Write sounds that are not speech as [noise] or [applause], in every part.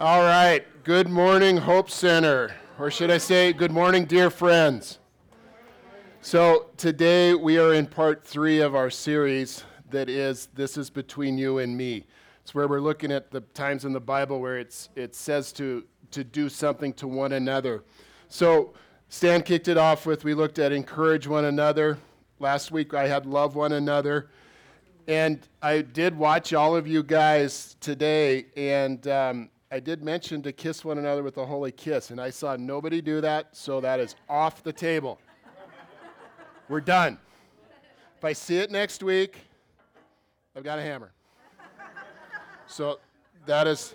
All right. Good morning, Hope Center. Or should I say, good morning, dear friends. So, today we are in part three of our series that is This is Between You and Me. It's where we're looking at the times in the Bible where it's, it says to, to do something to one another. So, Stan kicked it off with we looked at encourage one another. Last week I had love one another. And I did watch all of you guys today, and um, I did mention to kiss one another with a holy kiss, and I saw nobody do that, so that is off the table. We're done. If I see it next week, I've got a hammer. So that is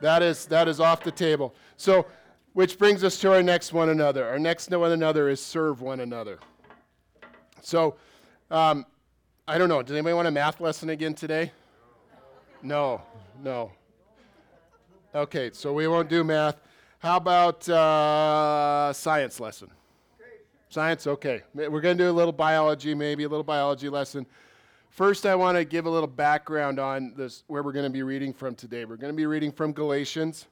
that is that is off the table. So which brings us to our next one another. Our next one another is serve one another. So um, I don't know. Does anybody want a math lesson again today? No, no. Okay, so we won't do math. How about uh, science lesson? Science, okay. We're going to do a little biology, maybe a little biology lesson. First, I want to give a little background on this, where we're going to be reading from today. We're going to be reading from Galatians,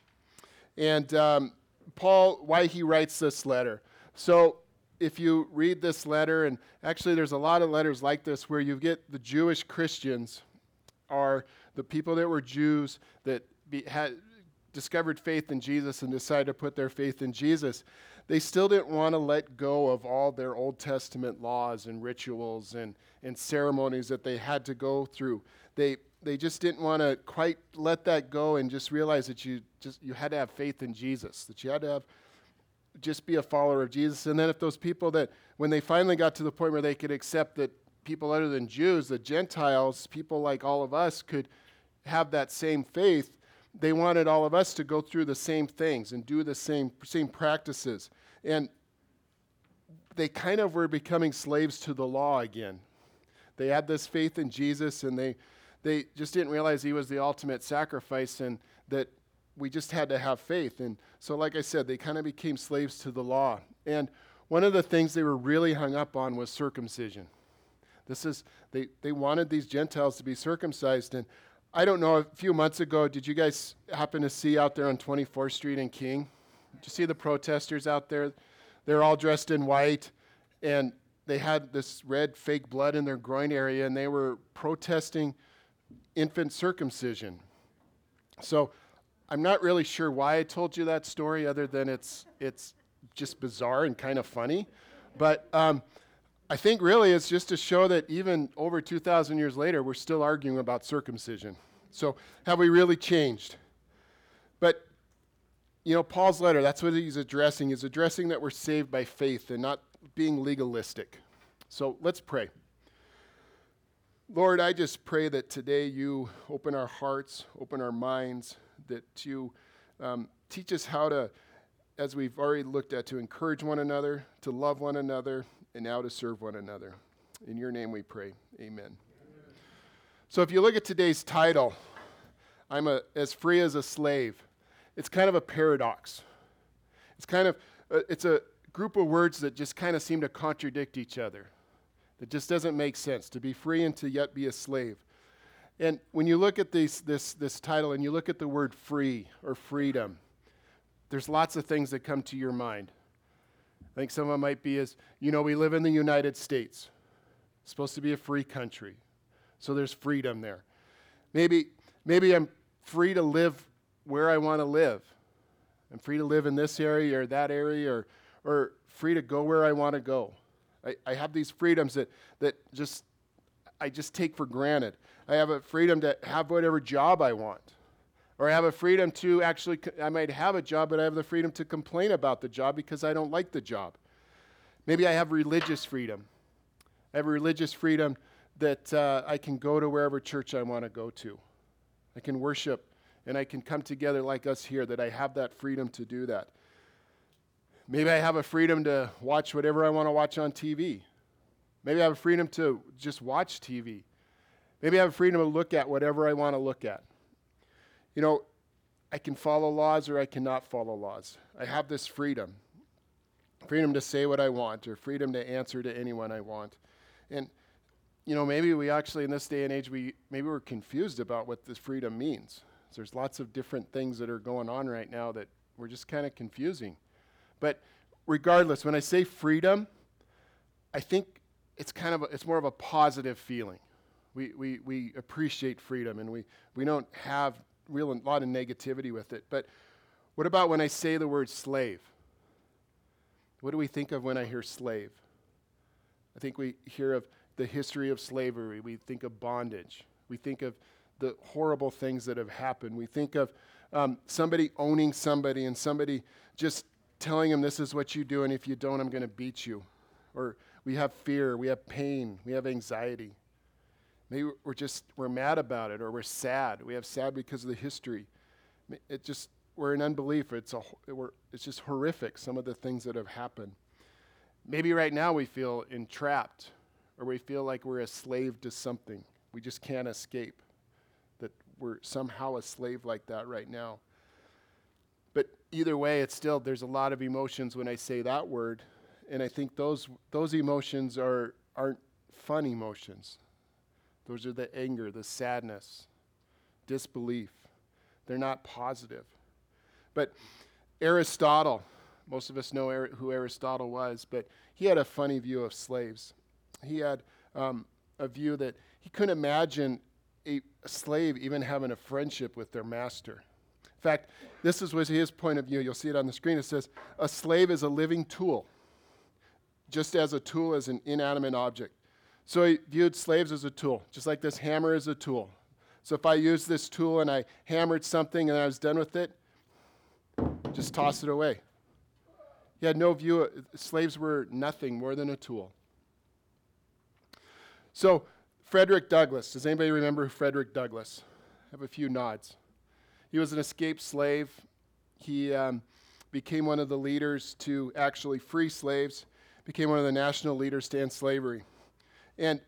and um, Paul, why he writes this letter. So, if you read this letter, and actually there's a lot of letters like this where you get the Jewish Christians are the people that were Jews that be, had discovered faith in Jesus and decided to put their faith in Jesus. They still didn't want to let go of all their Old Testament laws and rituals and, and ceremonies that they had to go through. They, they just didn't want to quite let that go and just realize that you just you had to have faith in Jesus, that you had to have just be a follower of Jesus. And then if those people that, when they finally got to the point where they could accept that people other than Jews, the Gentiles, people like all of us, could have that same faith, they wanted all of us to go through the same things and do the same, same practices. And they kind of were becoming slaves to the law again. They had this faith in Jesus and they, they just didn't realize he was the ultimate sacrifice and that we just had to have faith. And so, like I said, they kind of became slaves to the law. And one of the things they were really hung up on was circumcision. This is, they, they wanted these Gentiles to be circumcised. And I don't know, a few months ago, did you guys happen to see out there on 24th Street in King? Did you see the protesters out there? They're all dressed in white, and they had this red fake blood in their groin area, and they were protesting infant circumcision. So I'm not really sure why I told you that story, other than it's it's just bizarre and kind of funny. But um, I think really it's just to show that even over 2,000 years later, we're still arguing about circumcision. So have we really changed? But you know, Paul's letter, that's what he's addressing. He's addressing that we're saved by faith and not being legalistic. So let's pray. Lord, I just pray that today you open our hearts, open our minds, that you um, teach us how to, as we've already looked at, to encourage one another, to love one another, and now to serve one another. In your name we pray. Amen. Amen. So if you look at today's title, I'm a, as free as a slave, it's kind of a paradox. It's kind of, uh, it's a group of words that just kind of seem to contradict each other. That just doesn't make sense to be free and to yet be a slave. And when you look at this, this, this title and you look at the word free or freedom, there's lots of things that come to your mind. I think some of them might be as, you know, we live in the United States. It's supposed to be a free country. So there's freedom there. Maybe, maybe I'm free to live where I want to live. I'm free to live in this area or that area or, or free to go where I want to go. I, I have these freedoms that, that just I just take for granted. I have a freedom to have whatever job I want. Or I have a freedom to actually, I might have a job, but I have the freedom to complain about the job because I don't like the job. Maybe I have religious freedom. I have religious freedom that uh, I can go to wherever church I want to go to. I can worship and I can come together like us here, that I have that freedom to do that. Maybe I have a freedom to watch whatever I want to watch on TV. Maybe I have a freedom to just watch TV. Maybe I have a freedom to look at whatever I want to look at. You know, I can follow laws or I cannot follow laws. I have this freedom freedom to say what I want or freedom to answer to anyone I want. And, you know, maybe we actually, in this day and age, we maybe we're confused about what this freedom means. There's lots of different things that are going on right now that we're just kind of confusing. But regardless, when I say freedom, I think it's kind of a, it's more of a positive feeling. We, we, we appreciate freedom and we, we don't have real a lot of negativity with it. But what about when I say the word slave? What do we think of when I hear slave? I think we hear of the history of slavery. We think of bondage. We think of the horrible things that have happened. We think of um, somebody owning somebody and somebody just telling them, This is what you do, and if you don't, I'm going to beat you. Or we have fear, we have pain, we have anxiety. Maybe we're just we're mad about it, or we're sad. We have sad because of the history. It just we're in unbelief. It's a it's just horrific. Some of the things that have happened. Maybe right now we feel entrapped, or we feel like we're a slave to something. We just can't escape. That we're somehow a slave like that right now. But either way, it's still there's a lot of emotions when I say that word, and I think those those emotions are aren't fun emotions. Those are the anger, the sadness, disbelief. They're not positive. But Aristotle, most of us know who Aristotle was, but he had a funny view of slaves. He had um, a view that he couldn't imagine a, slave even having a friendship with their master. In fact, this is was his point of view. You'll see it on the screen. It says, A slave is a living tool, just as a tool is an inanimate object. So he viewed slaves as a tool, just like this hammer is a tool. So if I use this tool and I hammered something and I was done with it, just toss it away. He had no view, of, slaves were nothing more than a tool. So, Frederick Douglass, does anybody remember Frederick Douglass? I have a few nods. He was an escaped slave. He um, became one of the leaders to actually free slaves, became one of the national leaders to end slavery. And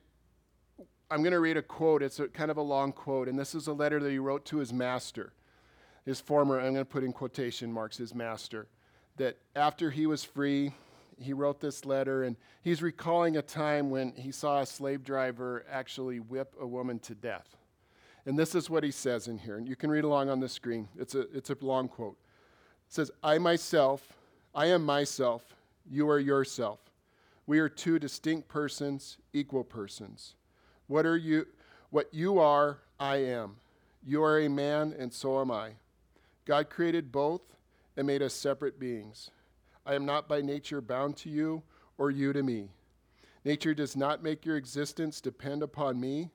I'm going to read a quote. It's a, kind of a long quote. And this is a letter that he wrote to his master, his former, I'm going to put in quotation marks, his master. That after he was free, he wrote this letter, and he's recalling a time when he saw a slave driver actually whip a woman to death. And this is what he says in here. And you can read along on the screen. It's a, it's a long quote. It says, I myself, I am myself, you are yourself. We are two distinct persons, equal persons. What are you what you are, I am. You are a man and so am I. God created both and made us separate beings. I am not by nature bound to you or you to me. Nature does not make your existence depend upon me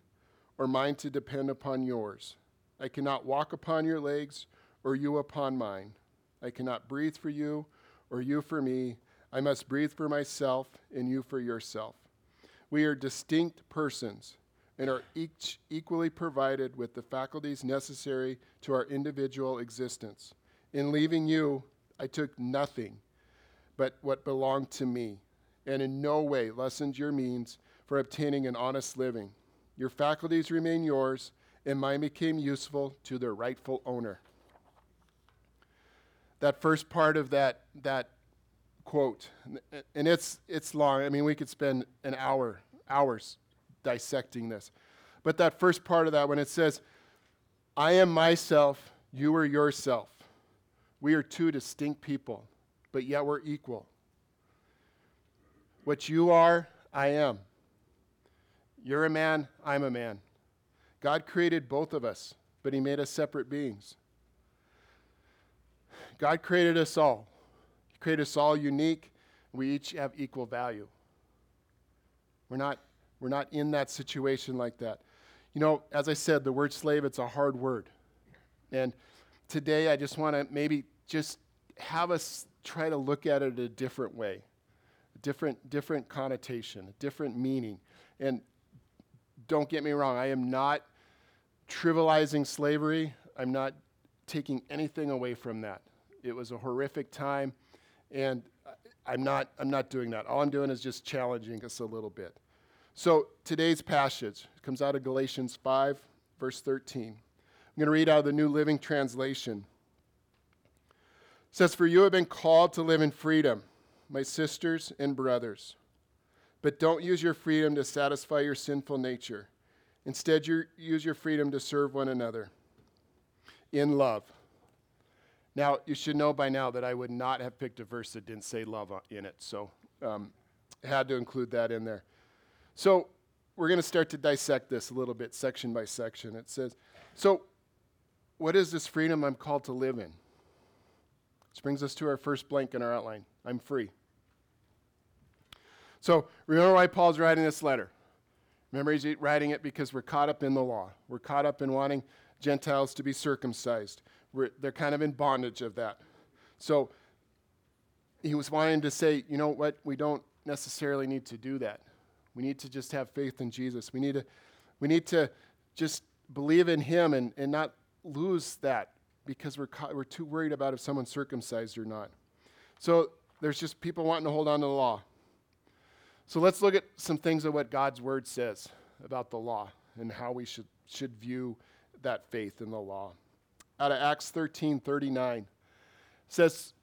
or mine to depend upon yours. I cannot walk upon your legs or you upon mine. I cannot breathe for you or you for me. I must breathe for myself and you for yourself. We are distinct persons and are each equally provided with the faculties necessary to our individual existence. In leaving you, I took nothing but what belonged to me, and in no way lessened your means for obtaining an honest living. Your faculties remain yours, and mine became useful to their rightful owner. That first part of that, that quote, and it's, it's long. I mean, we could spend an hour, hours dissecting this. But that first part of that, when it says, I am myself, you are yourself. We are two distinct people, but yet we're equal. What you are, I am. You're a man, I'm a man. God created both of us, but He made us separate beings. God created us all. He created us all unique. We each have equal value. We're not, we're not in that situation like that. You know, as I said, the word slave, it's a hard word. And today I just want to maybe just have us try to look at it a different way, a different, different connotation, a different meaning. And don't get me wrong, I am not trivializing slavery. I'm not taking anything away from that. It was a horrific time. And I'm not, I'm not doing that. All I'm doing is just challenging us a little bit. So today's passage comes out of Galatians 5, verse 13. I'm going to read out of the New Living Translation. It says, For you have been called to live in freedom, my sisters and brothers. But don't use your freedom to satisfy your sinful nature. Instead, you use your freedom to serve one another. in love. Now, you should know by now that I would not have picked a verse that didn't say love in it, so um, had to include that in there. So, we're going to start to dissect this a little bit, section by section. It says, So, what is this freedom I'm called to live in? This brings us to our first blank in our outline I'm free. So, remember why Paul's writing this letter. Remember, he's writing it because we're caught up in the law. We're caught up in wanting Gentiles to be circumcised. They're kind of in bondage of that. So, he was wanting to say, you know what? We don't necessarily need to do that. We need to just have faith in Jesus. We need to, we need to just believe in him and, and not lose that because we're, we're too worried about if someone's circumcised or not. So there's just people wanting to hold on to the law. So let's look at some things of what God's word says about the law and how we should, should view that faith in the law. Out of Acts 13 39 says,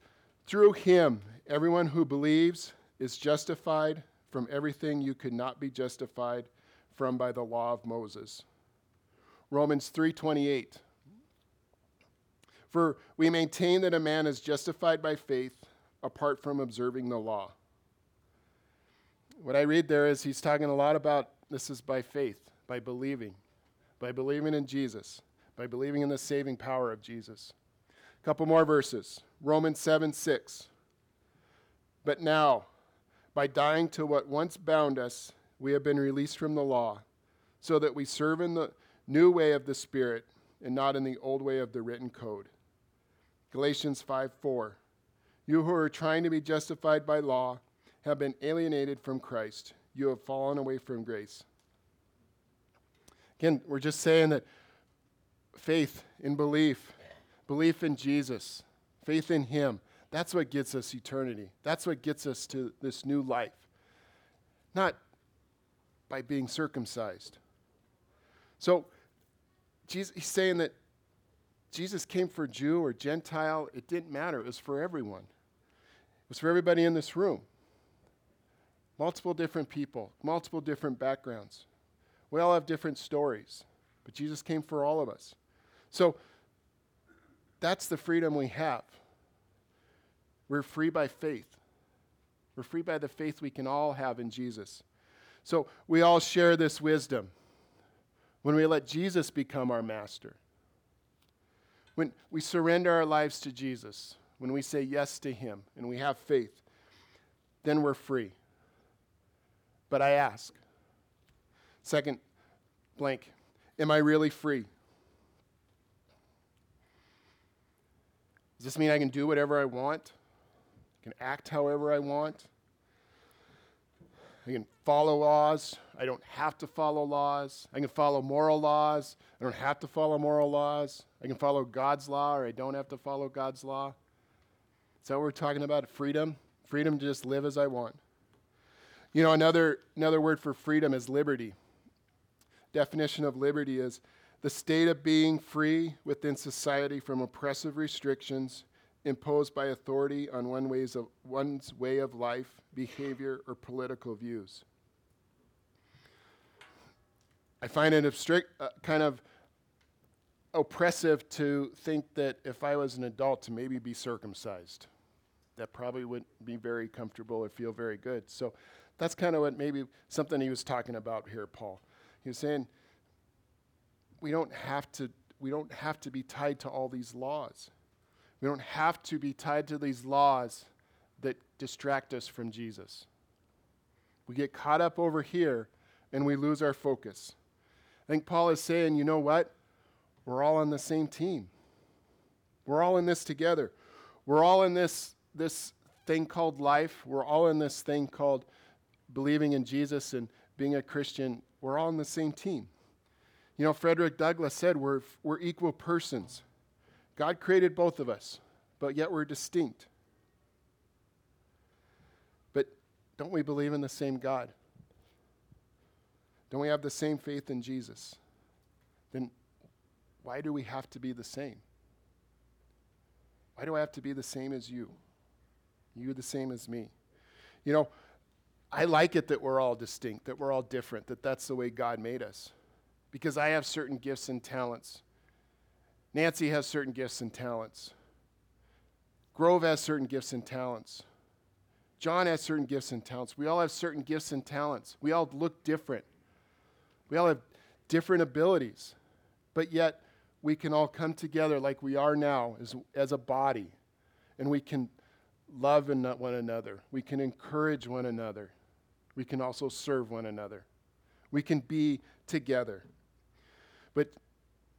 Through him, everyone who believes is justified from everything you could not be justified from by the law of Moses. Romans 3:28 For we maintain that a man is justified by faith apart from observing the law. What I read there is he's talking a lot about this is by faith, by believing, by believing in Jesus, by believing in the saving power of Jesus. A couple more verses. Romans 7 6. But now, by dying to what once bound us, we have been released from the law, so that we serve in the new way of the Spirit and not in the old way of the written code. Galatians 5 4. You who are trying to be justified by law have been alienated from Christ. You have fallen away from grace. Again, we're just saying that faith in belief, belief in Jesus, faith in Him, that's what gets us eternity. That's what gets us to this new life. Not by being circumcised. So, Jesus, he's saying that Jesus came for Jew or Gentile. It didn't matter. It was for everyone. It was for everybody in this room. Multiple different people, multiple different backgrounds. We all have different stories, but Jesus came for all of us. So that's the freedom we have. We're free by faith. We're free by the faith we can all have in Jesus. So we all share this wisdom when we let Jesus become our master. When we surrender our lives to Jesus, when we say yes to Him and we have faith, then we're free. But I ask, second blank, am I really free? Does this mean I can do whatever I want? I can act however I want? I can follow laws. I don't have to follow laws. I can follow moral laws. I don't have to follow moral laws. I can follow God's law or I don't have to follow God's law. Is that what we're talking about? Freedom? Freedom to just live as I want. You know, another, another word for freedom is liberty. Definition of liberty is the state of being free within society from oppressive restrictions imposed by authority on one of, one's way of life, behavior, or political views. I find it strict, uh, kind of oppressive to think that if I was an adult to maybe be circumcised. That probably wouldn't be very comfortable or feel very good. So that's kind of what maybe something he was talking about here, Paul. He was saying we don't have to we don't have to be tied to all these laws. We don't have to be tied to these laws that distract us from Jesus. We get caught up over here and we lose our focus. I think Paul is saying, you know what? We're all on the same team. We're all in this together. We're all in this, this thing called life. We're all in this thing called believing in Jesus and being a Christian. We're all on the same team. You know, Frederick Douglass said we're, we're equal persons. God created both of us, but yet we're distinct. But don't we believe in the same God? Don't we have the same faith in Jesus? Then why do we have to be the same? Why do I have to be the same as you? You the same as me. You know, I like it that we're all distinct, that we're all different, that that's the way God made us. Because I have certain gifts and talents Nancy has certain gifts and talents. Grove has certain gifts and talents. John has certain gifts and talents. We all have certain gifts and talents. We all look different. We all have different abilities. But yet, we can all come together like we are now as, as a body, and we can love one another. We can encourage one another. We can also serve one another. We can be together. But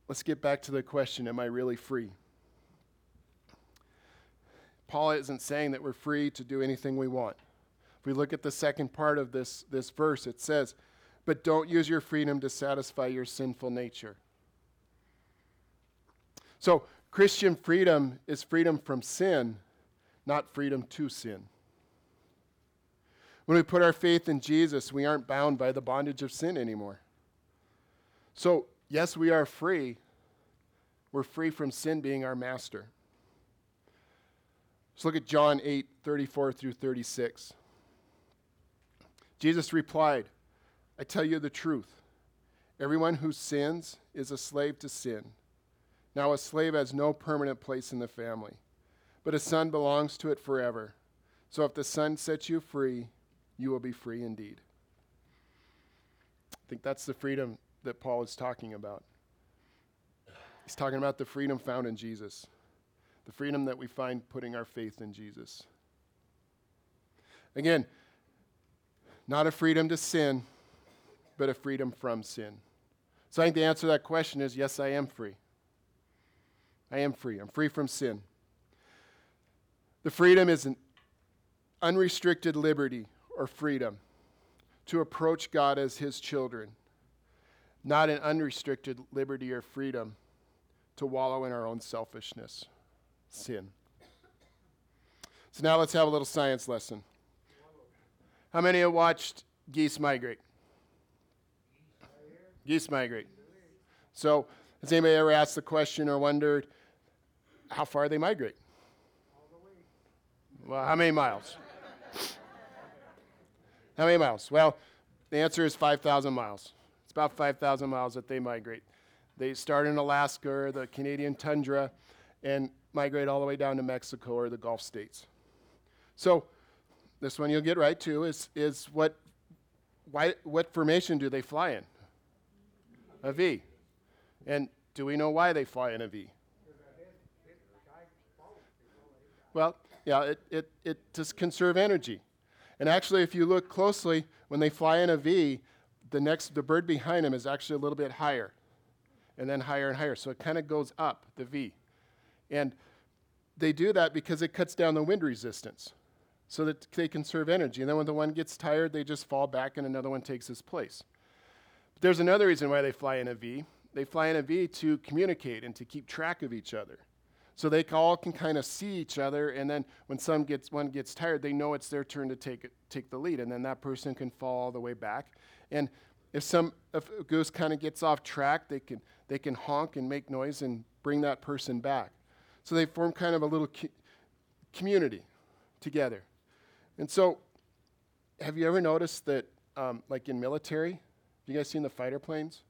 let's get back to the question Am I really free? Paul isn't saying that we're free to do anything we want. If we look at the second part of this, this verse, it says, But don't use your freedom to satisfy your sinful nature. So, Christian freedom is freedom from sin, not freedom to sin. When we put our faith in Jesus, we aren't bound by the bondage of sin anymore. So, yes, we are free. We're free from sin being our master. Let's look at John 8 34 through 36. Jesus replied, I tell you the truth. Everyone who sins is a slave to sin. Now, a slave has no permanent place in the family, but a son belongs to it forever. So if the son sets you free, you will be free indeed. I think that's the freedom that Paul is talking about. He's talking about the freedom found in Jesus, the freedom that we find putting our faith in Jesus. Again, not a freedom to sin, but a freedom from sin. So I think the answer to that question is yes, I am free. I am free. I'm free from sin. The freedom is an unrestricted liberty or freedom to approach God as His children, not an unrestricted liberty or freedom to wallow in our own selfishness, sin. So now let's have a little science lesson. How many have watched geese migrate? Geese migrate. So, has anybody ever asked the question or wondered how far they migrate? Well, how many miles? [laughs] how many miles? Well, the answer is 5,000 miles. About 5,000 miles that they migrate. They start in Alaska or the Canadian tundra and migrate all the way down to Mexico or the Gulf states. So, this one you'll get right to is, is what, why, what formation do they fly in? A V. And do we know why they fly in a V? Well, yeah, it, it, it to conserve energy. And actually, if you look closely, when they fly in a V, the next the bird behind him is actually a little bit higher and then higher and higher. So it kind of goes up, the V. And they do that because it cuts down the wind resistance so that they conserve energy. And then when the one gets tired, they just fall back and another one takes its place. But there's another reason why they fly in a V. They fly in a V to communicate and to keep track of each other. So they all can kind of see each other, and then when some gets, one gets tired, they know it's their turn to take, take the lead, and then that person can fall all the way back. And if some if a goose kind of gets off track, they can they can honk and make noise and bring that person back. So they form kind of a little co- community together. And so, have you ever noticed that, um, like in military, have you guys seen the fighter planes?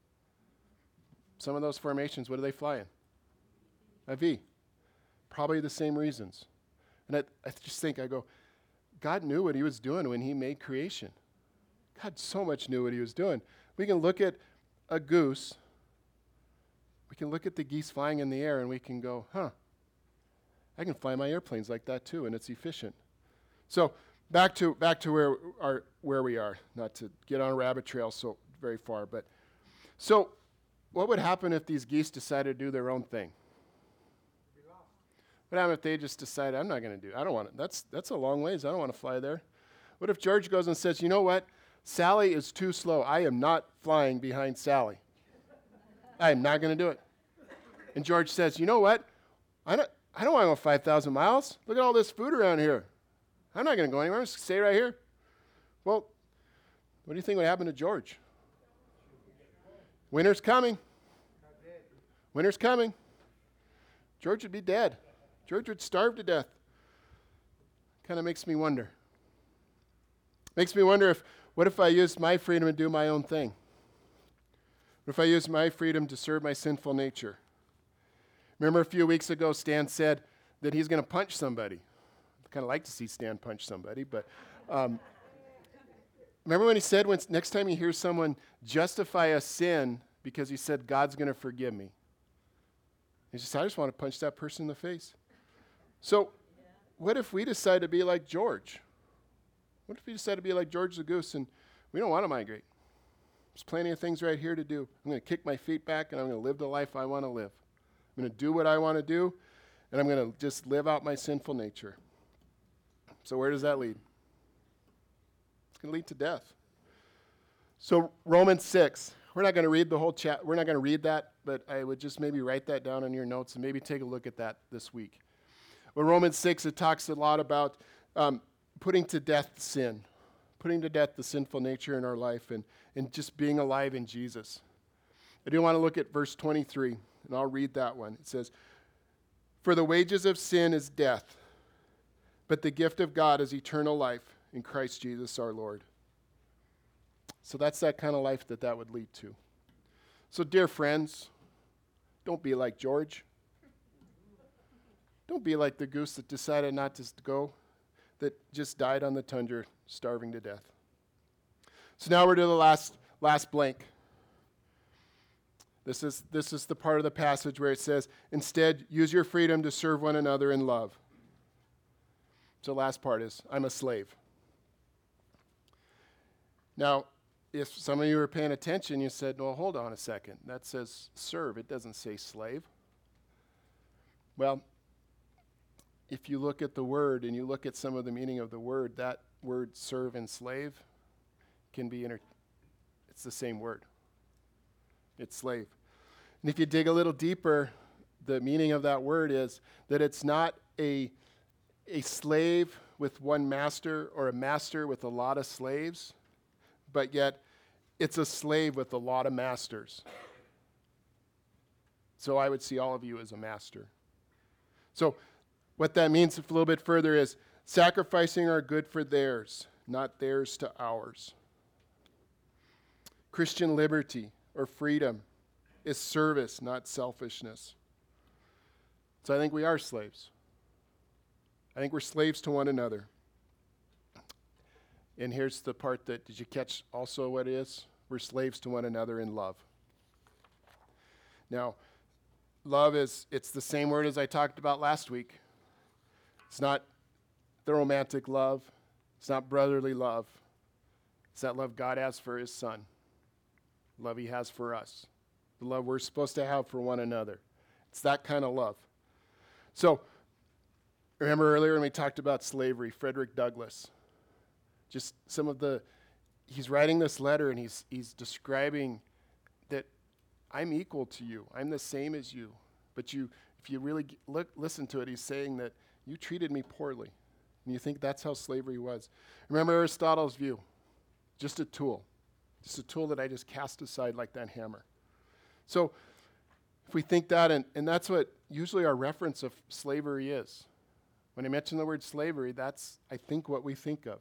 Some of those formations, what do they fly in? A V. Probably the same reasons. And I, I just think, I go, God knew what he was doing when he made creation. God so much knew what he was doing. We can look at a goose, we can look at the geese flying in the air, and we can go, huh, I can fly my airplanes like that too, and it's efficient. So back to back to where our where we are, not to get on a rabbit trail so very far, but so what would happen if these geese decided to do their own thing? What happens if they just decide I'm not going to do? it? I don't want it. That's that's a long ways. I don't want to fly there. What if George goes and says, you know what? Sally is too slow. I am not flying behind Sally. I am not going to do it. And George says, You know what? I don't, I don't want to go 5,000 miles. Look at all this food around here. I'm not going to go anywhere. I'm just stay right here. Well, what do you think would happen to George? Winter's coming. Winter's coming. George would be dead. George would starve to death. Kind of makes me wonder. Makes me wonder if what if I used my freedom to do my own thing? What if I used my freedom to serve my sinful nature? Remember a few weeks ago, Stan said that he's going to punch somebody. I kind of like to see Stan punch somebody, but um, remember when he said, when, next time you hear someone justify a sin because he said, God's going to forgive me? He says, I just want to punch that person in the face. So, what if we decide to be like George? What if we decide to be like George the Goose and we don't want to migrate? There's plenty of things right here to do. I'm going to kick my feet back and I'm going to live the life I want to live. I'm going to do what I want to do and I'm going to just live out my sinful nature. So, where does that lead? It's going to lead to death. So, Romans 6. We're not going to read the whole chat. We're not going to read that, but I would just maybe write that down in your notes and maybe take a look at that this week. Well, Romans 6, it talks a lot about um, putting to death sin, putting to death the sinful nature in our life, and, and just being alive in Jesus. I do want to look at verse 23, and I'll read that one. It says, For the wages of sin is death, but the gift of God is eternal life in Christ Jesus our Lord. So that's that kind of life that that would lead to. So, dear friends, don't be like George. Don't be like the goose that decided not to go, that just died on the tundra, starving to death. So now we're to the last, last blank. This is, this is the part of the passage where it says, Instead, use your freedom to serve one another in love. So, last part is, I'm a slave. Now, if some of you were paying attention, you said, well, hold on a second. That says serve, it doesn't say slave. Well, if you look at the word and you look at some of the meaning of the word, that word serve and slave can be inter- it's the same word. It's slave. And if you dig a little deeper, the meaning of that word is that it's not a, a slave with one master or a master with a lot of slaves, but yet it's a slave with a lot of masters. So I would see all of you as a master. So, what that means a little bit further is sacrificing our good for theirs, not theirs to ours. Christian liberty or freedom is service, not selfishness. So I think we are slaves. I think we're slaves to one another. And here's the part that did you catch also what it is? We're slaves to one another in love. Now, love is it's the same word as I talked about last week. It's not the romantic love. It's not brotherly love. It's that love God has for his son. Love he has for us. The love we're supposed to have for one another. It's that kind of love. So, remember earlier when we talked about slavery, Frederick Douglass just some of the he's writing this letter and he's he's describing that I'm equal to you. I'm the same as you. But you if you really look listen to it, he's saying that you treated me poorly. And you think that's how slavery was. Remember Aristotle's view. Just a tool. Just a tool that I just cast aside like that hammer. So if we think that, and, and that's what usually our reference of slavery is. When I mention the word slavery, that's, I think, what we think of.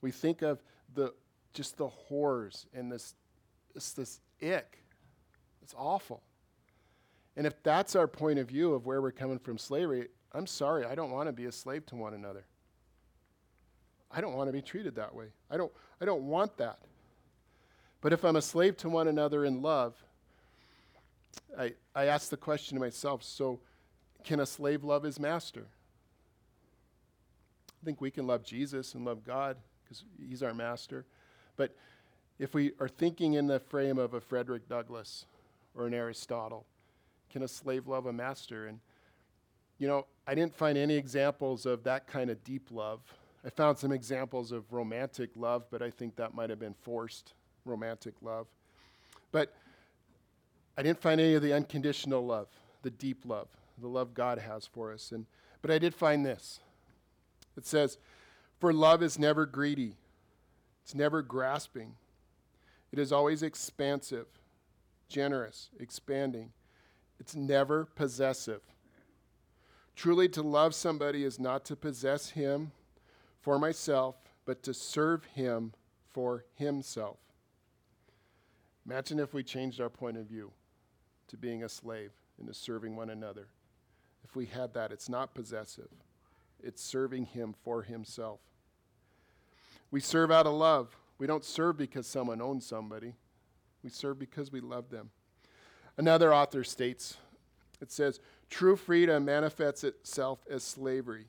We think of the just the horrors and this, this, this ick. It's awful. And if that's our point of view of where we're coming from slavery, I'm sorry, I don't want to be a slave to one another. I don't want to be treated that way. I don't, I don't want that. But if I'm a slave to one another in love, I, I ask the question to myself so, can a slave love his master? I think we can love Jesus and love God because he's our master. But if we are thinking in the frame of a Frederick Douglass or an Aristotle, can a slave love a master? And, you know, I didn't find any examples of that kind of deep love. I found some examples of romantic love, but I think that might have been forced romantic love. But I didn't find any of the unconditional love, the deep love, the love God has for us. And, but I did find this. It says, for love is never greedy, it's never grasping. It is always expansive, generous, expanding. It's never possessive. Truly, to love somebody is not to possess him for myself, but to serve him for himself. Imagine if we changed our point of view to being a slave into serving one another. If we had that, it's not possessive, it's serving Him for Himself. We serve out of love. We don't serve because someone owns somebody, we serve because we love them. Another author states it says, True freedom manifests itself as slavery,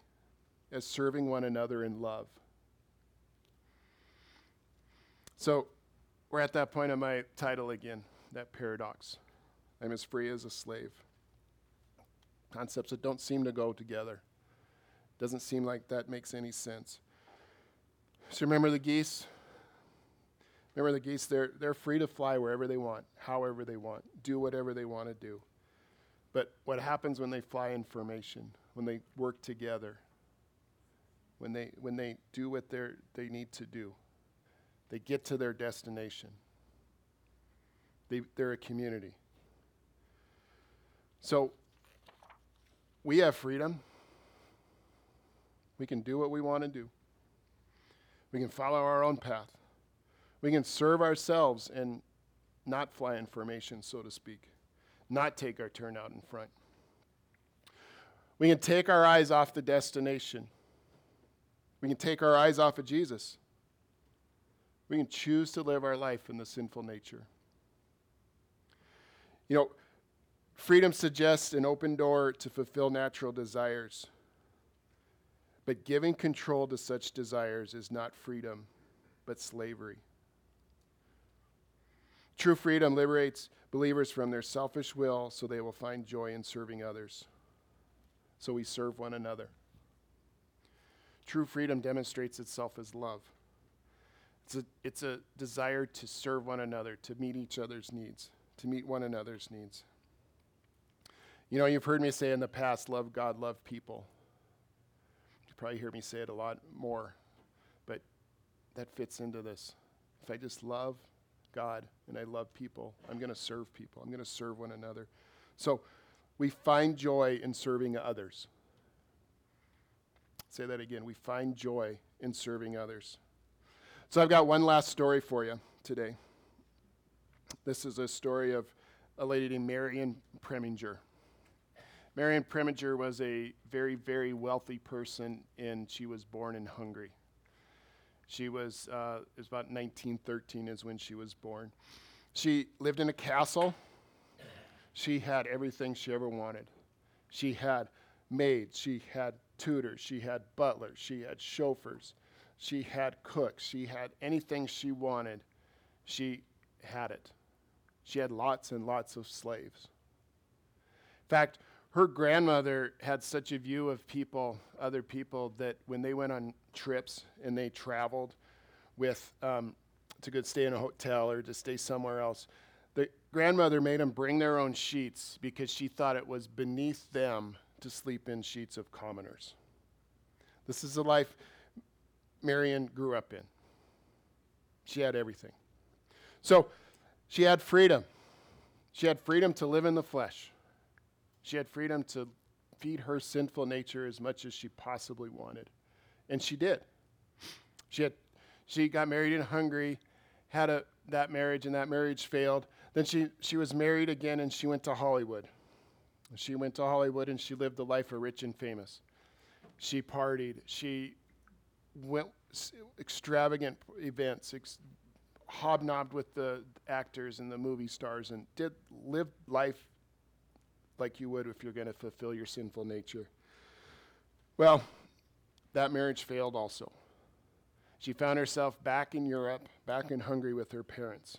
as serving one another in love. So we're at that point of my title again, that paradox. I'm as free as a slave. Concepts that don't seem to go together. Doesn't seem like that makes any sense. So remember the geese? Remember the geese, they're, they're free to fly wherever they want, however they want, do whatever they want to do. But what happens when they fly in formation, when they work together, when they, when they do what they need to do, they get to their destination. They, they're a community. So we have freedom. We can do what we want to do. We can follow our own path. We can serve ourselves and not fly in formation, so to speak, not take our turn out in front. We can take our eyes off the destination. We can take our eyes off of Jesus. We can choose to live our life in the sinful nature. You know, freedom suggests an open door to fulfill natural desires. But giving control to such desires is not freedom, but slavery. True freedom liberates believers from their selfish will so they will find joy in serving others. So we serve one another. True freedom demonstrates itself as love. It's a, it's a desire to serve one another, to meet each other's needs, to meet one another's needs. You know, you've heard me say in the past love God, love people. You probably hear me say it a lot more, but that fits into this. If I just love God and I love people, I'm going to serve people. I'm going to serve one another. So we find joy in serving others. Say that again. We find joy in serving others. So I've got one last story for you today. This is a story of a lady named Marion Preminger. Marion Preminger was a very, very wealthy person, and she was born in Hungary. She was, uh, it was about 1913 is when she was born. She lived in a castle. She had everything she ever wanted. She had maids, she had tutors, she had butlers, she had chauffeurs. She had cooks. She had anything she wanted. She had it. She had lots and lots of slaves. In fact, her grandmother had such a view of people, other people, that when they went on trips and they traveled with um, to go stay in a hotel or to stay somewhere else, the grandmother made them bring their own sheets because she thought it was beneath them to sleep in sheets of commoners. This is the life Marion grew up in. She had everything. So she had freedom. She had freedom to live in the flesh. She had freedom to feed her sinful nature as much as she possibly wanted. And she did. She, had, she got married in Hungary, had a, that marriage, and that marriage failed. Then she, she was married again and she went to Hollywood. She went to Hollywood and she lived the life of rich and famous. She partied. She went extravagant events, ex- hobnobbed with the actors and the movie stars, and did live life like you would if you're going to fulfill your sinful nature. Well, that marriage failed also. She found herself back in Europe, back in Hungary with her parents.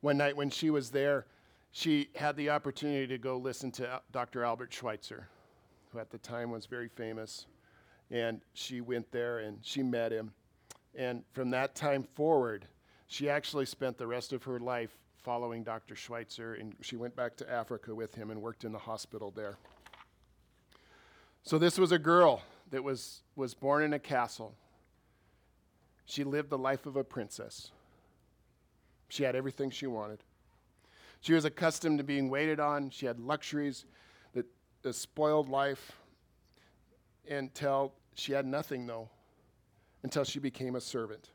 One night when she was there, she had the opportunity to go listen to Dr. Albert Schweitzer, who at the time was very famous and she went there and she met him. And from that time forward, she actually spent the rest of her life following Dr. Schweitzer, and she went back to Africa with him and worked in the hospital there. So this was a girl that was, was born in a castle. She lived the life of a princess. She had everything she wanted. She was accustomed to being waited on. She had luxuries, that a spoiled life, until she had nothing, though, until she became a servant.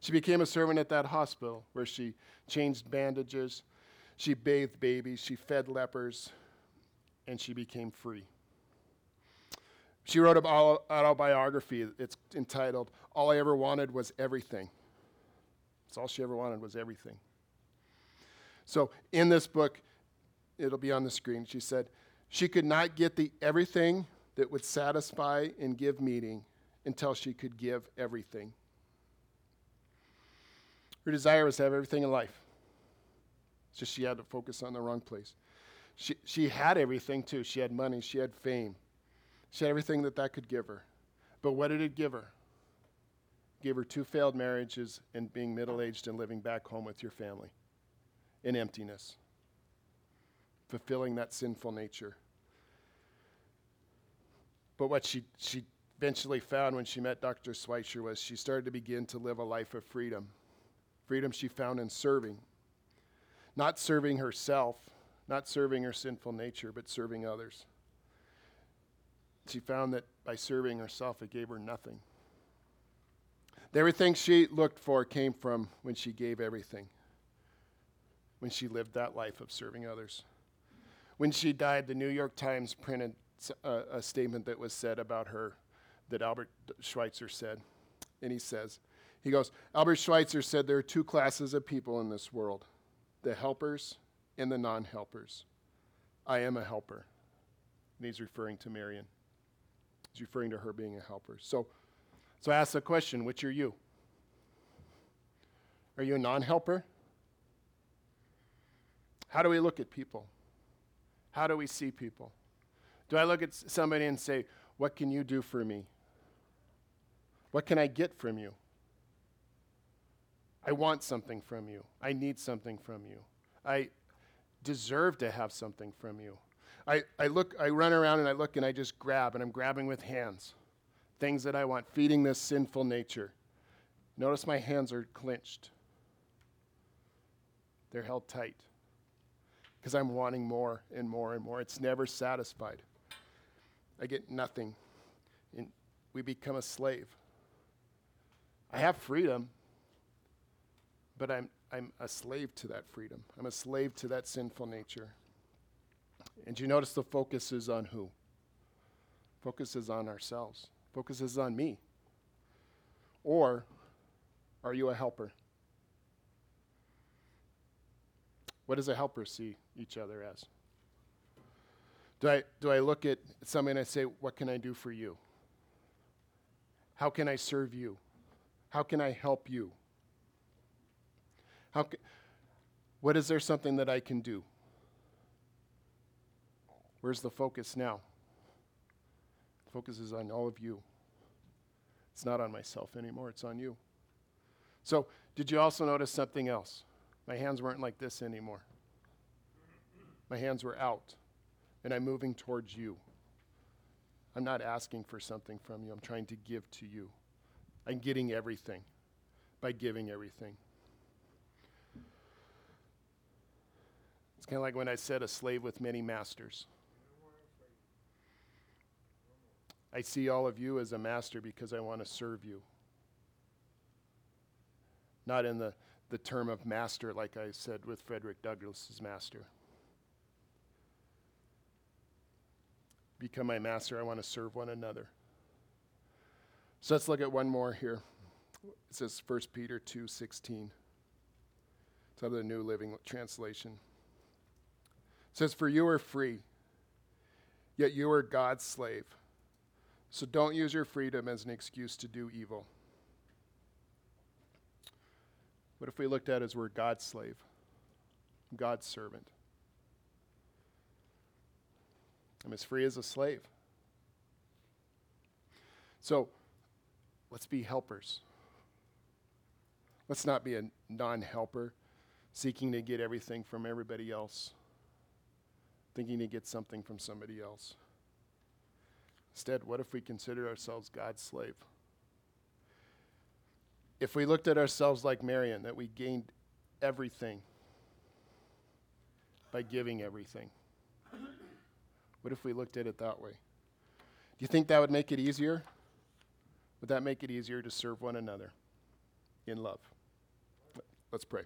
She became a servant at that hospital where she changed bandages, she bathed babies, she fed lepers, and she became free. She wrote an autobiography. It's entitled All I Ever Wanted Was Everything. It's all she ever wanted was everything. So in this book, it'll be on the screen, she said, she could not get the everything that would satisfy and give meaning until she could give everything. Her desire was to have everything in life. It's just she had to focus on the wrong place. She, she had everything too. She had money, she had fame, she had everything that that could give her. But what did it give her? It gave her two failed marriages and being middle aged and living back home with your family in emptiness, fulfilling that sinful nature. But what she, she eventually found when she met Dr. Schweitzer was she started to begin to live a life of freedom. Freedom she found in serving. Not serving herself, not serving her sinful nature, but serving others. She found that by serving herself, it gave her nothing. Everything she looked for came from when she gave everything, when she lived that life of serving others. When she died, the New York Times printed a, uh, a statement that was said about her that Albert Schweitzer said. And he says, he goes, Albert Schweitzer said there are two classes of people in this world the helpers and the non helpers. I am a helper. And he's referring to Marion. He's referring to her being a helper. So, so I ask the question which are you? Are you a non helper? How do we look at people? How do we see people? Do I look at somebody and say, What can you do for me? What can I get from you? I want something from you. I need something from you. I deserve to have something from you. I, I look, I run around and I look and I just grab, and I'm grabbing with hands things that I want, feeding this sinful nature. Notice my hands are clenched, they're held tight because I'm wanting more and more and more. It's never satisfied. I get nothing. And we become a slave. I have freedom, but I'm, I'm a slave to that freedom. I'm a slave to that sinful nature. And you notice the focus is on who? Focus is on ourselves. Focus is on me. Or are you a helper? What does a helper see each other as? Do I, do I look at somebody and I say, What can I do for you? How can I serve you? How can I help you? How ca- what is there something that I can do? Where's the focus now? The focus is on all of you. It's not on myself anymore, it's on you. So, did you also notice something else? My hands weren't like this anymore. My hands were out, and I'm moving towards you. I'm not asking for something from you, I'm trying to give to you. I'm getting everything by giving everything. It's kind of like when I said a slave with many masters. I see all of you as a master because I want to serve you. Not in the, the term of master, like I said with Frederick Douglass's master. Become my master, I want to serve one another. So let's look at one more here. It says 1 Peter 2 16. It's out of the New Living Translation. It says, For you are free, yet you are God's slave. So don't use your freedom as an excuse to do evil. What if we looked at as we're God's slave, God's servant? I'm as free as a slave. So let's be helpers. Let's not be a non helper seeking to get everything from everybody else, thinking to get something from somebody else. Instead, what if we considered ourselves God's slave? If we looked at ourselves like Marion, that we gained everything by giving everything. What if we looked at it that way? Do you think that would make it easier? Would that make it easier to serve one another in love? Let's pray.